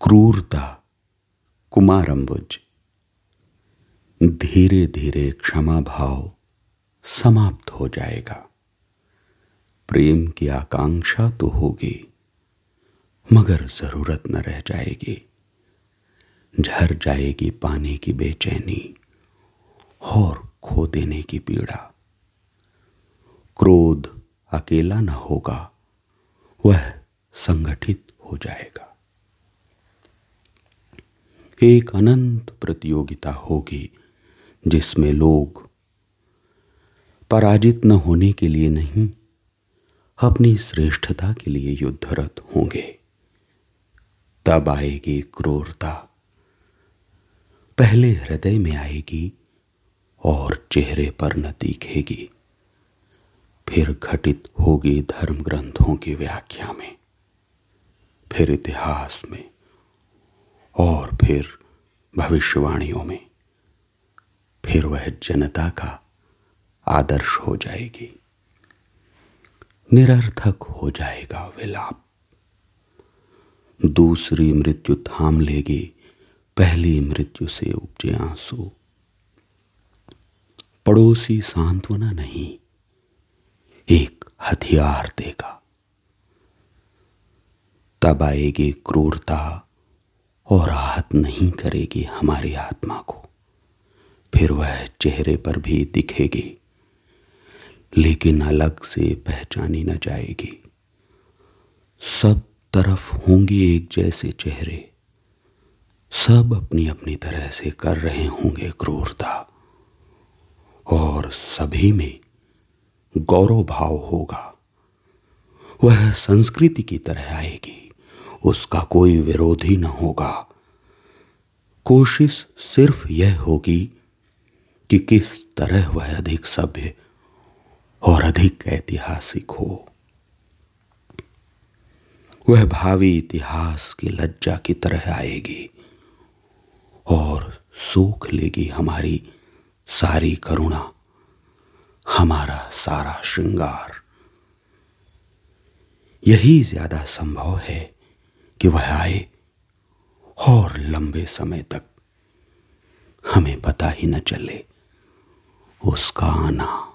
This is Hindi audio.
क्रूरता कुमारंबुज धीरे धीरे क्षमा भाव समाप्त हो जाएगा। प्रेम की आकांक्षा तो होगी, मगर ज़रूरत न रह जाएगी। झर जाएगी पाने की बेचैनी और खो देने की पीड़ा। क्रोध अकेला न होगा, वह संगठित हो जाएगा। एक अनंत प्रतियोगिता होगी, जिसमें लोग पराजित न होने के लिए नहीं, अपनी श्रेष्ठता के लिए युद्धरत होंगे। तब आएगी क्रूरता, पहले हृदय में आएगी और चेहरे पर न दिखेगी। फिर घटित होगी धर्म ग्रंथों की व्याख्या में, फिर इतिहास में। और फिर भविष्यवाणियों में, फिर वह जनता का आदर्श हो जाएगी। निरर्थक हो जाएगा विलाप। दूसरी मृत्यु थाम लेगी, पहली मृत्यु से उपजे आँसू। पड़ोसी सांत्वना नहीं, एक हथियार देगा। तब आएगी क्रूरता और आहत नहीं करेगी हमारी आत्मा को। फिर वह चेहरे पर भी दिखेगी, लेकिन अलग से पहचानी न जाएगी। सब तरफ़ होंगे एक जैसे चेहरे। सब अपनी अपनी तरह से कर रहे होंगे क्रूरता। और सभी में गौरव भाव होगा। वह संस्कृति की तरह आएगी। उसका कोई विरोधी न होगा। कोशिश सिर्फ़ यह होगी कि किस तरह वह अधिक सभ्य और अधिक ऐतिहासिक हो। वह भावी इतिहास की लज्जा की तरह आएगी और सूख लेगी हमारी सारी करुणा, हमारा सारा श्रृंगार। यही ज़्यादा संभव है कि वह आए और लंबे समय तक हमें पता ही न चले उसका आना।